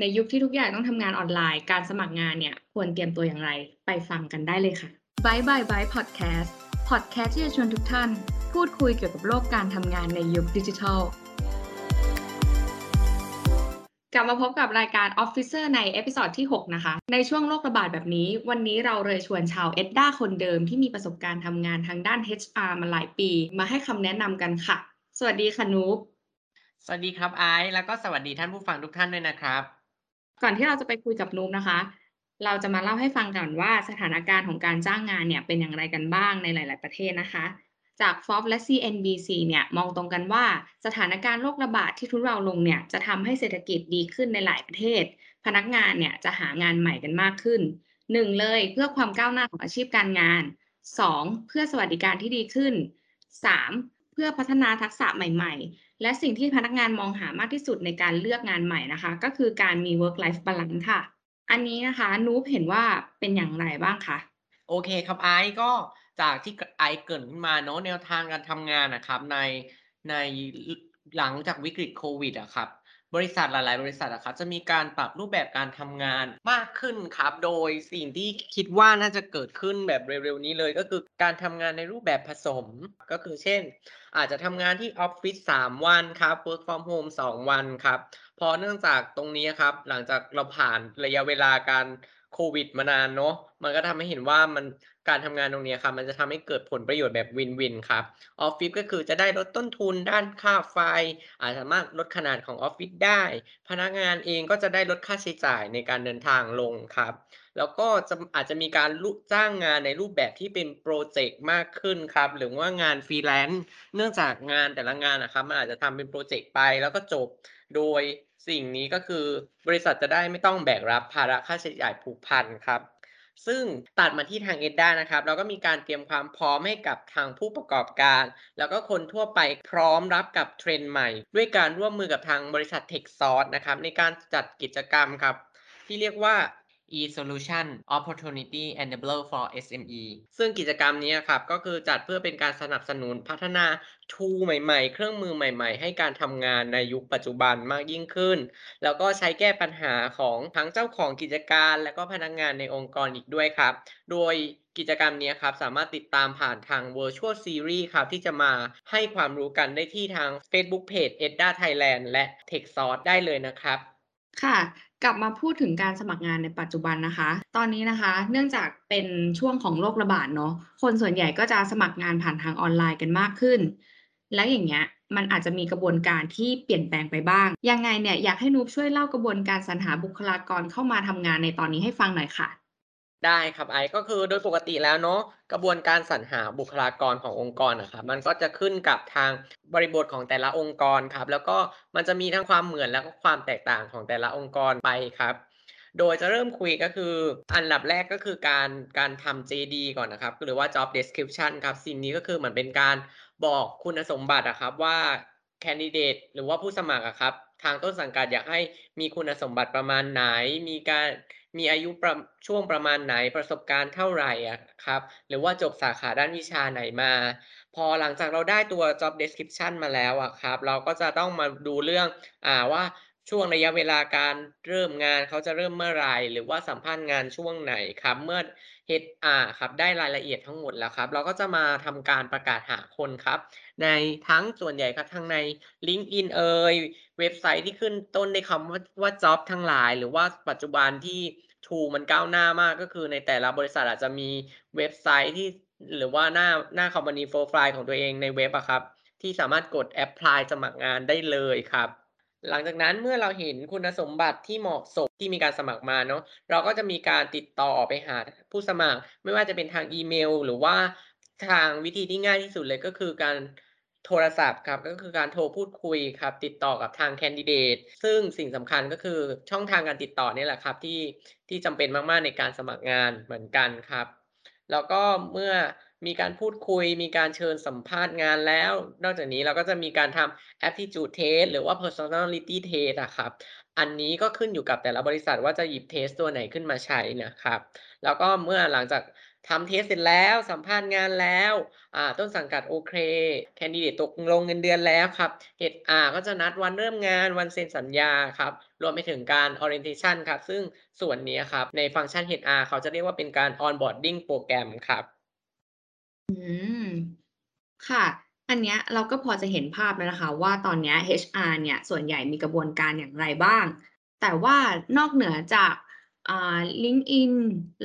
ในยุคที่ทุกอย่างต้องทำงานออนไลน์ การสมัครงานเนี่ยควรเตรียมตัวอย่างไร ไปฟังกันได้เลยค่ะ Bye Bye Bye Podcast Podcast ที่จะชวนทุกท่าน พูดคุยเกี่ยวกับโลกการทำงานในยุคดิจิทัล กลับมาพบกับรายการ Officer ในเอพิ o d ที่ 6 นะคะ ในช่วงโรคระบาดแบบนี้ วันนี้เราเลยชวนชาวเอ็ดด้าคนเดิมที่มีประสบการณ์ทำงานทางด้าน HR มาหลายปี มาให้คำแนะนำกันค่ะ สวัสดีค่ะนูบสวัสดีครับไอซ์แล้วก็สวัสดีท่านผู้ฟังทุกท่านด้วยนะครับ ก่อนที่เราจะไปคุยกับนูบนะคะ เราจะมาเล่าให้ฟังก่อนว่าสถานการณ์ของการจ้างงานเนี่ยเป็นอย่างไรกันบ้างในหลาย ๆ ประเทศนะคะ จาก Forbes และ CNBC เนี่ยมองตรงกันว่าสถานการณ์โรคระบาดที่ทุเราลงเนี่ยจะทำให้เศรษฐกิจดีขึ้นในหลายประเทศ พนักงานเนี่ยจะหางานใหม่กันมากขึ้น 1. เลยเพื่อความก้าวหน้าของอาชีพการงาน 2. เพื่อสวัสดิการที่ดีขึ้น 3. เพื่อพัฒนาทักษะใหม่ๆ และสิ่งที่พนักงานมองหามากที่สุดในการเลือกงานใหม่นะคะ ก็คือการมี work life balance ค่ะ อันนี้นะคะนูเห็นว่าเป็นอย่างไรบ้างคะโอเคครับไอซ์ก็จากที่ไอซ์เกิดขึ้นมาเนาะแนวทางการทำงานนะครับในในหลังจากวิกฤตโควิดอะครับ บริษัทหลาย ๆ บริษัทอะครับจะมีการปรับรูปแบบการทำงานมากขึ้นครับ โดยสิ่งที่คิดว่าน่าจะเกิดขึ้นแบบเร็ว ๆ นี้เลย ก็คือการทำงานในรูปแบบผสม ก็คือเช่น อาจจะทำงานที่ออฟฟิศ3วันครับ work from home 2 วันครับเพราะเนื่องจากตรงนี้ครับ หลังจากเราผ่านระยะเวลาการ โควิดมานานเนาะมันก็ทำให้เห็นว่ามันการทำงานตรงนี้ครับมันจะทำให้เกิดผลประโยชน์แบบวินวินครับออฟฟิศก็คือจะได้ลดต้นทุนด้านค่าไฟ อาจสามารถลดขนาดของออฟฟิศได้ พนักงานเองก็จะได้ลดค่าใช้จ่ายในการเดินทางลงครับ แล้วก็จะอาจจะมีการจ้างงานในรูปแบบที่เป็นโปรเจกต์มากขึ้นครับ หรือว่างานฟรีแลนซ์เนื่องจากงานแต่ละงานนะครับมันอาจจะทำเป็นโปรเจกต์ไปแล้วก็จบโดยสิ่งนี้ก็คือบริษัทจะได้ไม่ต้องแบกรับภาระค่าใช้จ่ายผูกพันครับ ซึ่งตัดมาที่ทาง ETDA นะครับเราก็มีการเตรียมความพร้อมให้กับทางผู้ประกอบการ แล้วก็คนทั่วไปพร้อมรับกับเทรนด์ใหม่ ด้วยการร่วมมือกับทางบริษัท Tech s o u r c e นะครับในการจัดกิจกรรมครับ ที่เรียกว่า e-solution opportunity Enable for SME ซึ่งกิจกรรมนี้ครับก็คือจัดเพื่อเป็นการสนับสนุนพัฒนา tool ใหม่ๆ เครื่องมือใหม่ๆ ให้การทำงานในยุคปัจจุบันมากยิ่งขึ้น แล้วก็ใช้แก้ปัญหาของทั้งเจ้าของกิจการ และก็พนักงานในองค์กรอีกด้วยครับ โดยกิจกรรมนี้ครับสามารถติดตามผ่านทาง virtual series ครับที่จะมาให้ความรู้กันได้ที่ทาง Facebook Page EDDA Thailand และ Tech Source ได้เลยนะครับ ค่ะกลับมาพูดถึงการสมัครงานในปัจจุบันนะคะ ตอนนี้นะคะ เนื่องจากเป็นช่วงของโรคระบาดเนาะ คนส่วนใหญ่ก็จะสมัครงานผ่านทางออนไลน์กันมากขึ้น แล้วอย่างเงี้ยมันอาจจะมีกระบวนการที่เปลี่ยนแปลงไปบ้าง ยังไงเนี่ยอยากให้นูบช่วยเล่ากระบวนการสรรหาบุคลากรเข้ามาทำงานในตอนนี้ให้ฟังหน่อยค่ะ ได้ครับไอซ์ก็คือโดยปกติแล้วเนาะกระบวนการสรรหาบุคลากรขององค์กรนะครับมันก็จะขึ้นกับทางบริบทของแต่ละองค์กรครับแล้วก็มันจะมีทั้งความเหมือนและก็ความแตกต่างของแต่ละองค์กรไปครับ โดยจะเริ่มคุยก็คืออันดับแรกก็คือการการทำ JD ก่อนนะครับ หรือว่า job description ครับสิ่งนี้ก็คือเหมือนเป็นการบอกคุณสมบัติอะครับว่า candidate หรือว่าผู้สมัครอะครับ ทางต้นสังกัดอยากให้มีคุณสมบัติประมาณไหน มีการมีอายุประช่วงประมาณไหนประสบการณ์เท่าไหร่อะครับ หรือว่าจบสาขาด้านวิชาไหนมา พอหลังจากเราได้ตัว job description มาแล้วอะครับ เราก็จะต้องมาดูเรื่องอ่าว่า ช่วงระยะเวลาการเริ่มงานเขาจะเริ่มเมื่อไหร่หรือว่าสัมภาษณ์งานช่วงไหนครับ เมื่อ HR ครับได้รายละเอียดทั้งหมดแล้วครับ เราก็จะมาทำการประกาศหาคนครับ ในทั้งส่วนใหญ่ครับทั้งใน LinkedIn เอยเว็บไซต์ที่ขึ้นต้นในคำว่าว่า job ทั้งหลาย หรือว่าปัจจุบันที่ tool มันก้าวหน้ามากก็คือในแต่ละบริษัทอาจจะมีเว็บไซต์ที่หรือว่าหน้าหน้า company profile ของตัวเองในเว็บอะครับ ที่สามารถกด apply สมัครงานได้เลยครับ หลังจากนั้นเมื่อเราเห็นคุณสมบัติที่เหมาะสมที่มีการสมัครมาเนาะเราก็จะมีการติดต่อไปหาผู้สมัคร ไม่ว่าจะเป็นทางอีเมล หรือว่าทางวิธีที่ง่ายที่สุดเลยก็คือการโทรศัพท์ครับก็คือการโทรพูดคุยครับ ติดต่อกับทางแคนดิเดตซึ่งสิ่งสำคัญก็คือช่องทางการติดต่อนี่แหละครับที่ที่จำเป็นมากๆในการสมัครงานเหมือนกันครับ แล้วก็เมื่อ มีการพูดคุย มีการเชิญสัมภาษณ์งานแล้ว นอกจากนี้เราก็จะมีการทำ aptitude test หรือว่า personality test อะครับ อันนี้ก็ขึ้นอยู่กับแต่ละบริษัทว่าจะหยิบเทสต์ตัวไหนขึ้นมาใช้นะครับ แล้วก็เมื่อหลังจากทำเทสเสร็จแล้วสัมภาษณ์งานแล้วต้นสังกัดโอเคแคนดิเดตตกลงเงินเดือนแล้วครับ HR ก็จะนัดวันเริ่มงานวันเซ็นสัญญาครับ รวมไปถึงการ Orientation ครับ ซึ่งส่วนนี้ครับ ในฟังก์ชัน HR เขาจะเรียกว่าเป็นการ Onboarding โปรแกรมครับ อืม ค่ะ อันเนี้ยเราก็พอจะเห็นภาพแล้วนะคะ ว่าตอนเนี้ย HR เนี่ยส่วนใหญ่มีกระบวนการอย่างไรบ้าง แต่ว่านอกเหนือจากอ่า LinkedIn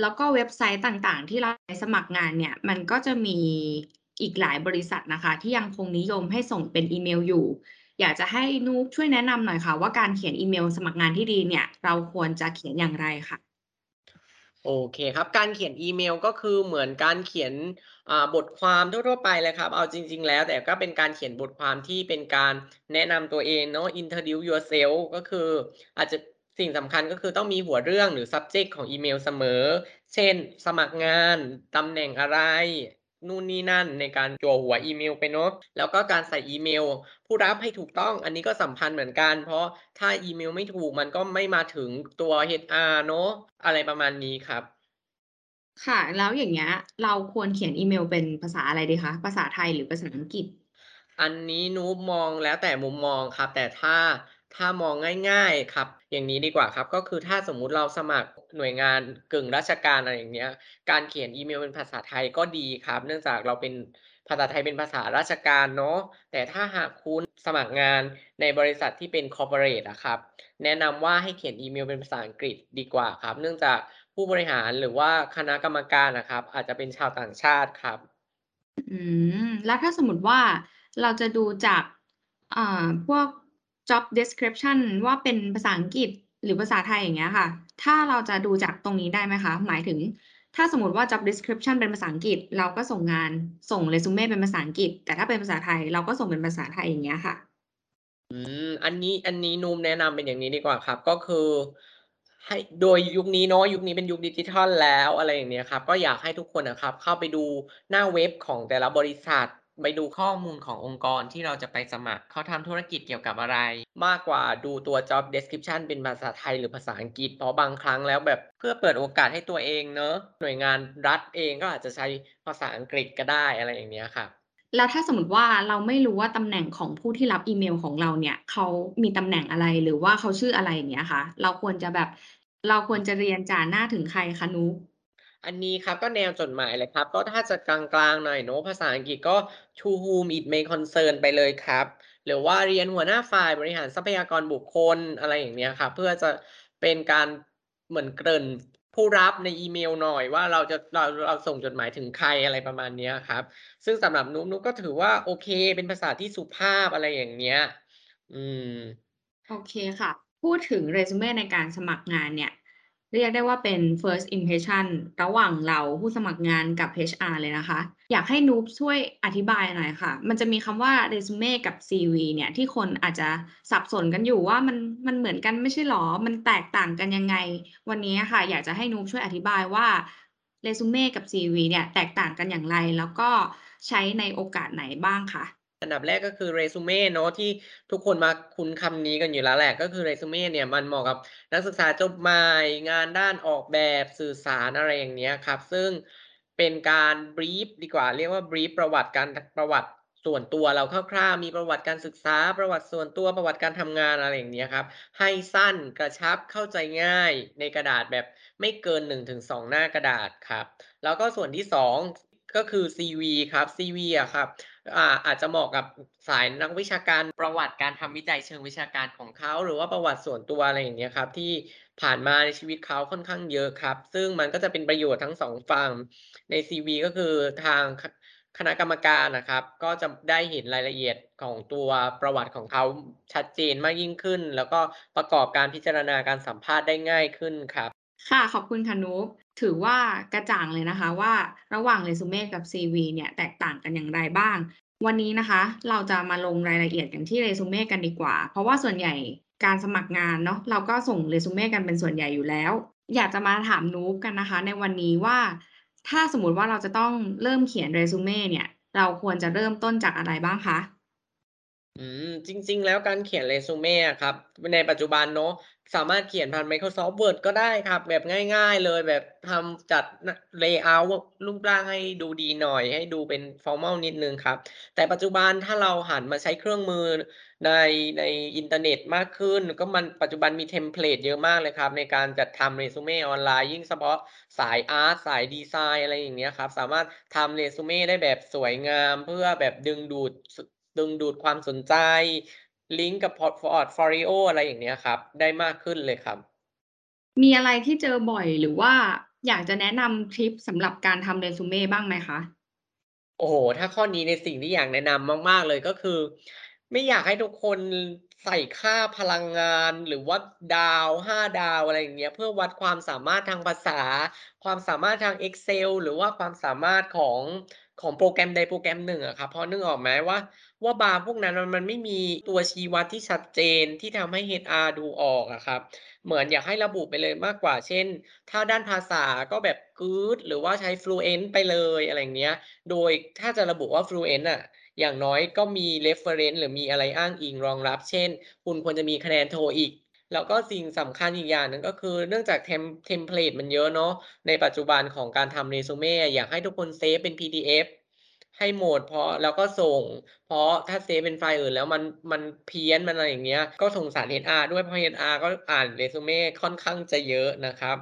แล้วก็เว็บไซต์ต่างๆ ที่เราสมัครงานเนี่ย มันก็จะมีอีกหลายบริษัทนะคะ ที่ยังคงนิยมให้ส่งเป็นอีเมลอยู่ อยากจะให้นุ๊กช่วยแนะนำหน่อยค่ะ ว่าการเขียนอีเมลสมัครงานที่ดีเนี่ย เราควรจะเขียนอย่างไรค่ะ? โอเคครับ การเขียนอีเมลก็คือเหมือนการเขียนบทความทั่วๆไปเลยครับ เอาจริง ๆ แล้วแต่ก็เป็นการเขียนบทความที่เป็นการแนะนำตัวเองเนาะ introduce yourself ก็คืออาจจะสิ่งสำคัญก็คือต้องมีหัวเรื่องหรือ subject ของอีเมลเสมอ เช่น สมัครงานตำแหน่งอะไร นู่นนี่นั่นในการจั่วหัวอีเมลไปเนาะแล้วก็การใส่อีเมล ผู้รับให้ถูกต้องอันนี้ก็สำคัญเหมือนกัน เพราะถ้าอีเมลไม่ถูกมันก็ไม่มาถึงตัว HR เนาะอะไรประมาณนี้ครับ ค่ะ แล้วอย่างเงี้ย เราควรเขียนอีเมลเป็นภาษาอะไรดีคะ?ภาษาไทยหรือภาษาอังกฤษ?อันนี้นุ๊กมองแล้วแต่มุมมองครับ แต่ถ้า ถ้ามองง่ายๆครับ อย่างนี้ดีกว่าครับ ก็คือถ้าสมมุติเราสมัครหน่วยงานกึ่งราชการอะไรอย่างเงี้ย การเขียนอีเมลเป็นภาษาไทยก็ดีครับ เนื่องจากเราเป็นภาษาไทยเป็นภาษาราชการเนาะ แต่ถ้าหากคุณสมัครงานในบริษัทที่เป็น corporate อะครับ แนะนำว่าให้เขียนอีเมลเป็นภาษาอังกฤษดีกว่าครับ เนื่องจากผู้บริหารหรือว่าคณะกรรมการอะครับ อาจจะเป็นชาวต่างชาติครับ อืม แล้วถ้าสมมติว่าเราจะดูจากอ่าพวก Job description ว่าเป็นภาษาอังกฤษหรือภาษาไทยอย่างเงี้ยค่ะ ถ้าเราจะดูจากตรงนี้ได้ไหมคะ?หมายถึง ถ้าสมมติว่า Job description เป็นภาษาอังกฤษ เราก็ส่งงานส่ง resume เป็นภาษาอังกฤษ แต่ถ้าเป็นภาษาไทย เราก็ส่งเป็นภาษาไทยอย่างเงี้ยค่ะ อืม อันนี้อันนี้นุ๊กแนะนำเป็นอย่างนี้ดีกว่าครับ ก็คือ ให้โดยยุคนี้เนาะยุคนี้เป็นยุคดิจิทัลแล้วอะไรอย่างเงี้ยครับ ก็อยากให้ทุกคนอะครับ เข้าไปดูหน้าเว็บของแต่ละบริษัท ไปดูข้อมูลขององค์กรที่เราจะไปสมัคร เขาทำธุรกิจเกี่ยวกับอะไร มากกว่าดูตัว Job description เป็นภาษาไทยหรือภาษาอังกฤษ เพราะบางครั้งแล้วแบบเพื่อเปิดโอกาสให้ตัวเองเนาะหน่วยงานรัฐเองก็อาจจะใช้ภาษาอังกฤษก็ได้อะไรอย่างเงี้ยครับแล้วถ้าสมมติว่าเราไม่รู้ว่าตำแหน่งของผู้ที่รับอีเมลของเราเนี่ยเขามีตำแหน่งอะไรหรือว่าเขาชื่ออะไรอย่างเงี้ยค่ะเราควรจะแบบเราควรจะเรียนจ่าหน้าถึงใครคะนุ๊? อันนี้ครับก็แนวจดหมายเลยครับ ก็ถ้าจะกลางๆหน่อยเนาะภาษาอังกฤษก็ To whom it may concern ไปเลยครับ หรือว่าเรียนหัวหน้าฝ่ายบริหารทรัพยากรบุคคลอะไรอย่างเงี้ยครับเพื่อจะเป็นการเหมือนเกริ่นผู้รับในอีเมลหน่อยว่าเราจะเราเราส่งจดหมายถึงใครอะไรประมาณนี้ครับ ซึ่งสำหรับนุ๊กนุ๊กก็ถือว่าโอเค เป็นภาษาที่สุภาพอะไรอย่างเงี้ย อืม โอเคค่ะ พูดถึง resume ในการสมัครงานเนี่ย เรียกได้ว่าเป็น first impression ระหว่างเราผู้สมัครงานกับ HR เลยนะคะ อยากให้นุ๊กช่วยอธิบายหน่อยค่ะ มันจะมีคำว่า resume กับ CV เนี่ย ที่คนอาจจะสับสนกันอยู่ว่ามันมันเหมือนกันไม่ใช่หรอ?มันแตกต่างกันยังไง?วันนี้ค่ะ อยากจะให้นุ๊กช่วยอธิบายว่า resume กับ CV เนี่ย แตกต่างกันอย่างไร?แล้วก็ใช้ในโอกาสไหนบ้างคะ? อันดับแรกก็คือ resume เนาะที่ทุกคนมักคุ้นคำนี้กันอยู่แล้วแหละก็คือ resume เนี่ยมันเหมาะกับนักศึกษาจบใหม่งานด้านออกแบบสื่อสารอะไรอย่างเงี้ยครับ ซึ่งเป็นการบรีฟดีกว่า เรียกว่าบรีฟประวัติการประวัติส่วนตัวเราคร่าวๆมีประวัติการศึกษาประวัติส่วนตัวประวัติการทำงานอะไรอย่างเงี้ยครับ ให้สั้นกระชับเข้าใจง่ายในกระดาษแบบไม่เกิน 1-2 หน้ากระดาษครับ แล้วก็ส่วนที่ 2 ก็คือ CV ครับ CV อะครับ อาจจะเหมาะกับสายนักวิชาการประวัติการทำวิจัยเชิงวิชาการของเขา หรือว่าประวัติส่วนตัวอะไรอย่างเงี้ยครับ ที่ผ่านมาในชีวิตเขาค่อนข้างเยอะครับ ซึ่งมันก็จะเป็นประโยชน์ทั้ง2ฝั่งใน CV ก็คือทางคณะกรรมการอะครับ ก็จะได้เห็นรายละเอียดของตัวประวัติของเขาชัดเจนมากยิ่งขึ้น แล้วก็ประกอบการพิจารณาการสัมภาษณ์ได้ง่ายขึ้นครับ ค่ะ ขอบคุณค่ะนุ๊กถือว่ากระจ่างเลยนะคะว่าระหว่าง resume กับ CV เนี่ยแตกต่างกันอย่างไรบ้าง วันนี้นะคะ เราจะมาลงรายละเอียดกันที่ resume กันดีกว่า เพราะว่าส่วนใหญ่การสมัครงานเนาะเราก็ส่ง resume กันเป็นส่วนใหญ่อยู่แล้ว อยากจะมาถามนุ๊กกันนะคะ ในวันนี้ว่า ถ้าสมมติว่าเราจะต้องเริ่มเขียน resume เนี่ย เราควรจะเริ่มต้นจากอะไรบ้างคะ? อืม จริง ๆ แล้วการเขียน resume อะครับ ในปัจจุบันเนาะ สามารถเขียนผ่าน Microsoft Word ก็ได้ครับ แบบง่าย ๆ เลย แบบทำจัดน layout รูปร่างให้ดูดีหน่อย ให้ดูเป็นฟอร์มัลนิดหนึ่งครับ แต่ปัจจุบันถ้าเราหันมาใช้เครื่องมือใน ในอินเทอร์เน็ตมากขึ้น ก็มัน ปัจจุบันมี template เยอะมากเลยครับ ในการจัดทำ resume ออนไลน์ ยิ่งเฉพาะสาย art สายดีไซน์ อะไรอย่างเงี้ยครับ สามารถทำ resume ได้แบบสวยงาม เพื่อแบบดึงดูด ดึงดูดความสนใจ ลิงก์กับ port portfolio อะไรอย่างเงี้ยครับ ได้มากขึ้นเลยครับ มีอะไรที่เจอบ่อยหรือว่าอยากจะแนะนำทริปสำหรับการทำ resume บ้างไหมคะ?โอ้โฮถ้าข้อนี้ในสิ่งที่อยากแนะนำมาก ๆ เลยก็คือ ไม่อยากให้ทุกคนใส่ค่าพลังงานหรือว่าดาว5ดาวอะไรอย่างเงี้ยเพื่อวัดความสามารถทางภาษา ความสามารถทาง Excel หรือว่าความสามารถของ ของโปรแกรมใดโปรแกรมหนึ่งอะครับพอนึกออกไหมว่า ว่าบาร์พวกนั้นมันไม่มีตัวชี้วัดที่ชัดเจนที่ทำให้ HR ดูออกอะครับ เหมือนอยากให้ระบุไปเลยมากกว่า เช่น ถ้าด้านภาษาก็แบบ Good หรือว่าใช้ Fluent ไปเลยอะไรเงี้ย โดยถ้าจะระบุว่า Fluent น่ะอย่างน้อยก็มี reference หรือมีอะไรอ้างอิงรองรับ เช่น คุณควรจะมีคะแนน TOEIC แล้วก็สิ่งสำคัญอีกอย่างหนึ่งก็คือเนื่องจากเทม template มันเยอะเนาะในปัจจุบันของการทำ resume อะอยากให้ทุกคนเซฟเป็น PDF ให้หมดเพราะแล้วก็ส่ง เพราะถ้า save เป็นไฟล์อื่นแล้วมันมันเพี้ยนมันอะไรอย่างเงี้ย ก็สงสาร HR ด้วยเพราะ HR ก็อ่าน resume ค่อนข้างจะเยอะนะครับ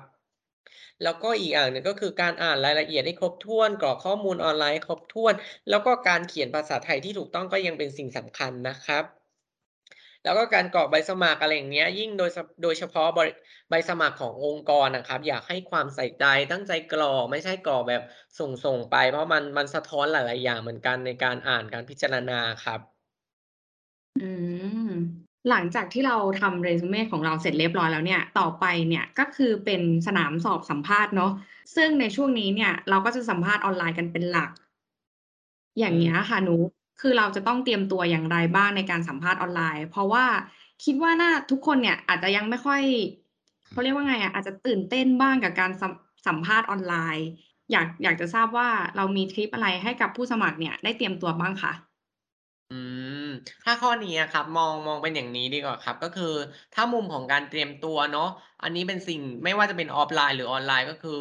แล้วก็อีกอย่างหนึ่งก็คือการอ่านรายละเอียดให้ครบถ้วนกรอกข้อมูลออนไลน์ครบถ้วน แล้วก็การเขียนภาษาไทยที่ถูกต้องก็ยังเป็นสิ่งสำคัญนะครับ แล้วก็การกรอกใบสมัครอะไรอย่างเงี้ย ยิ่งโดยโดยเฉพาะบใบสมัครขององค์กรอะครับ อยากให้ความใส่ใจตั้งใจกรอกไม่ใช่กรอกแบบส่งๆไป เพราะมันมันสะท้อนหลายๆอย่างเหมือนกันในการอ่านการพิจารณาครับ อืมหลังจากที่เราทำ resume ของเราเสร็จเรียบร้อยแล้วเนี่ย ต่อไปเนี่ยก็คือเป็นสนามสอบสัมภาษณ์เนาะ ซึ่งในช่วงนี้เนี่ย เราก็จะสัมภาษณ์ออนไลน์กันเป็นหลัก อย่างเงี้ยค่ะนุก คือเราจะต้องเตรียมตัวอย่างไรบ้างในการสัมภาษณ์ออนไลน์?เพราะว่าคิดว่าน่าทุกคนเนี่ยอาจจะยังไม่ค่อยเขาเรียกว่าไงอะอาจจะตื่นเต้นบ้างกับการสัมสัมภาษณ์ออนไลน์ อยากอยากจะทราบว่าเรามีทริปอะไรให้กับผู้สมัครเนี่ยได้เตรียมตัวบ้างคะ?อืม ถ้าข้อนี้อะครับ มองมองเป็นอย่างนี้ดีกว่าครับ ก็คือถ้ามุมของการเตรียมตัวเนาะอันนี้เป็นสิ่งไม่ว่าจะเป็น offline หรือออนไลน์ก็คือ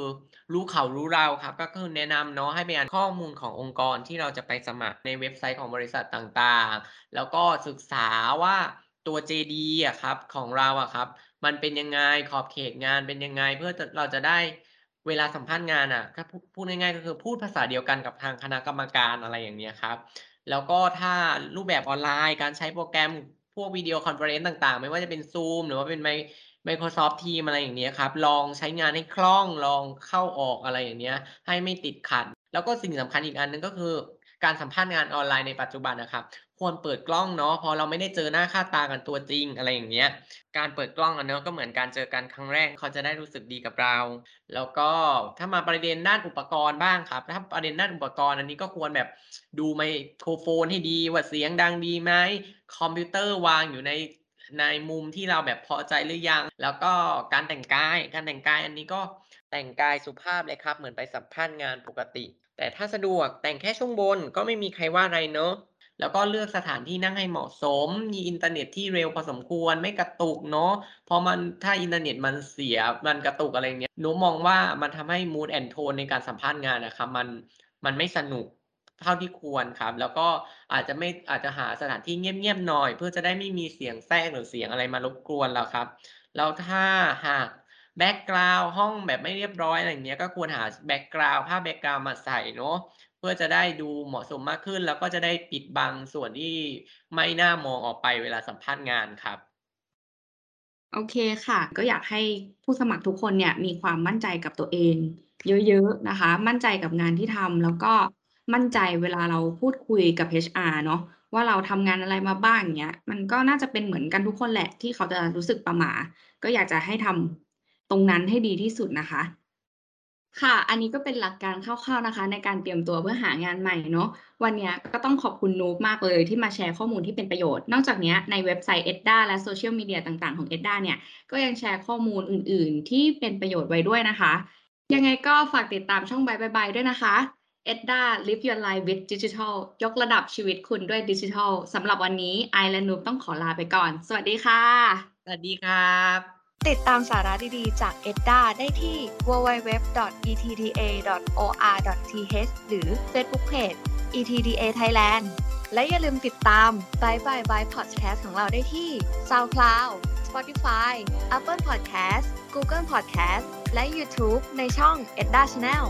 รู้เขารู้เราครับ ก็คือแนะนำเนาะให้ไปอ่านข้อมูลขององค์กรที่เราจะไปสมัครในเว็บไซต์ของบริษัทต่างๆ แล้วก็ศึกษาว่าตัว JD อะครับของเราอะครับ มันเป็นยังไงขอบเขตงานเป็นยังไง เพื่อจะเราจะได้เวลาสัมภาษณ์งานอะพูดพูดง่ายๆก็คือพูดภาษาเดียวกันกับทางคณะกรรมการอะไรอย่างเงี้ยครับ แล้วก็ถ้ารูปแบบออนไลน์ การใช้โปรแกรมพวก video conference ต่างๆ ไม่ว่าจะเป็น Zoom หรือว่าเป็นไม Microsoft Teams อะไรอย่างเงี้ยครับ ลองใช้งานให้คล่องลองเข้าออกอะไรอย่างเงี้ย ให้ไม่ติดขัด แล้วก็สิ่งสำคัญอีกอันหนึ่งก็คือ การสัมภาษณ์งานออนไลน์ในปัจจุบันนะครับ ควรเปิดกล้องเนาะเพราะเราไม่ได้เจอหน้าค่าตากันตัวจริงอะไรอย่างเงี้ย การเปิดกล้องอะเนาะก็เหมือนการเจอกันครั้งแรกเขาจะได้รู้สึกดีกับเรา แล้วก็ถ้ามาประเด็นด้านอุปกรณ์บ้างครับ ถ้าประเด็นด้านอุปกรณ์อันนี้ก็ควรแบบดูไมโครโฟนให้ดีว่าเสียงดังดีไหมคอมพิวเตอร์วางอยู่ใน ในมุมที่เราแบบพอใจหรือยัง แล้วก็การแต่งกาย การแต่งกายอันนี้ก็แต่งกายสุภาพเลยครับ เหมือนไปสัมภาษณ์งานปกติ แต่ถ้าสะดวกแต่งแค่ช่วงบนก็ไม่มีใครว่าอะไรเนาะแล้วก็เลือกสถานที่นั่งให้เหมาะสม มีอินเทอร์เน็ตที่เร็วพอสมควร ไม่กระตุกเนาะ เพราะมันถ้าอินเทอร์เน็ตมันเสีย มันกระตุกอะไรเงี้ย นุ๊กมองว่ามันทำให้ mood and tone ในการสัมภาษณ์งานอะครับ มัน มันไม่สนุก เท่าที่ควรครับ แล้วก็อาจจะไม่อาจจะหาสถานที่เงียบๆหน่อย เพื่อจะได้ไม่มีเสียงแทรกหรือเสียงอะไรมารบกวนเราครับ แล้วถ้าหาก background ห้องแบบไม่เรียบร้อยอะไรอย่างเงี้ยก็ควรหา background ภา background มาใส่เนาะเพื่อจะได้ดูเหมาะสมมากขึ้น แล้วก็จะได้ปิดบังส่วนที่ไม่น่ามองออกไปเวลาสัมภาษณ์งานครับโอเคค่ะ ก็อยากให้ผู้สมัครทุกคนเนี่ยมีความมั่นใจกับตัวเอง เยอะๆนะคะ มั่นใจกับงานที่ทำแล้วก็ มั่นใจเวลาเราพูดคุยกับ HR เนาะว่าเราทำงานอะไรมาบ้างอย่างเงี้ย มันก็น่าจะเป็นเหมือนกันทุกคนแหละที่เขาจะรู้สึกประหม่าก็อยากจะให้ทำตรงนั้นให้ดีที่สุดนะคะ ค่ะ อันนี้ก็เป็นหลักการคร่าวๆนะคะ ในการเตรียมตัวเพื่อหางานใหม่เนาะวันเนี้ยก็ต้องขอบคุณนุ๊กมากเลยที่มาแชร์ข้อมูลที่เป็นประโยชน์ นอกจากนี้ในเว็บไซต์ EDDA และ Social Media ต่างๆของ EDDA เนี่ยก็ยังแชร์ข้อมูลอื่น ๆ ที่เป็นประโยชน์ไว้ด้วยนะคะ ยังไงก็ฝากติดตามช่อง Byte Bye Bye ด้วยนะคะ EDDA Live Your Life with Digital ยกระดับชีวิตคุณด้วยดิจิทัลสำหรับวันนี้ไอและนูบต้องขอลาไปก่อน สวัสดีค่ะ สวัสดีครับ ติดตามสาระดีๆ จาก EDDA ได้ที่ www.etda.or.th หรือ Facebook Page ETDA Thailand และอย่าลืมติดตาม Bye Bye Bye Podcast ของเราได้ที่ SoundCloud Spotify Apple Podcast Google Podcast และ YouTube ในช่อง EDDA Channel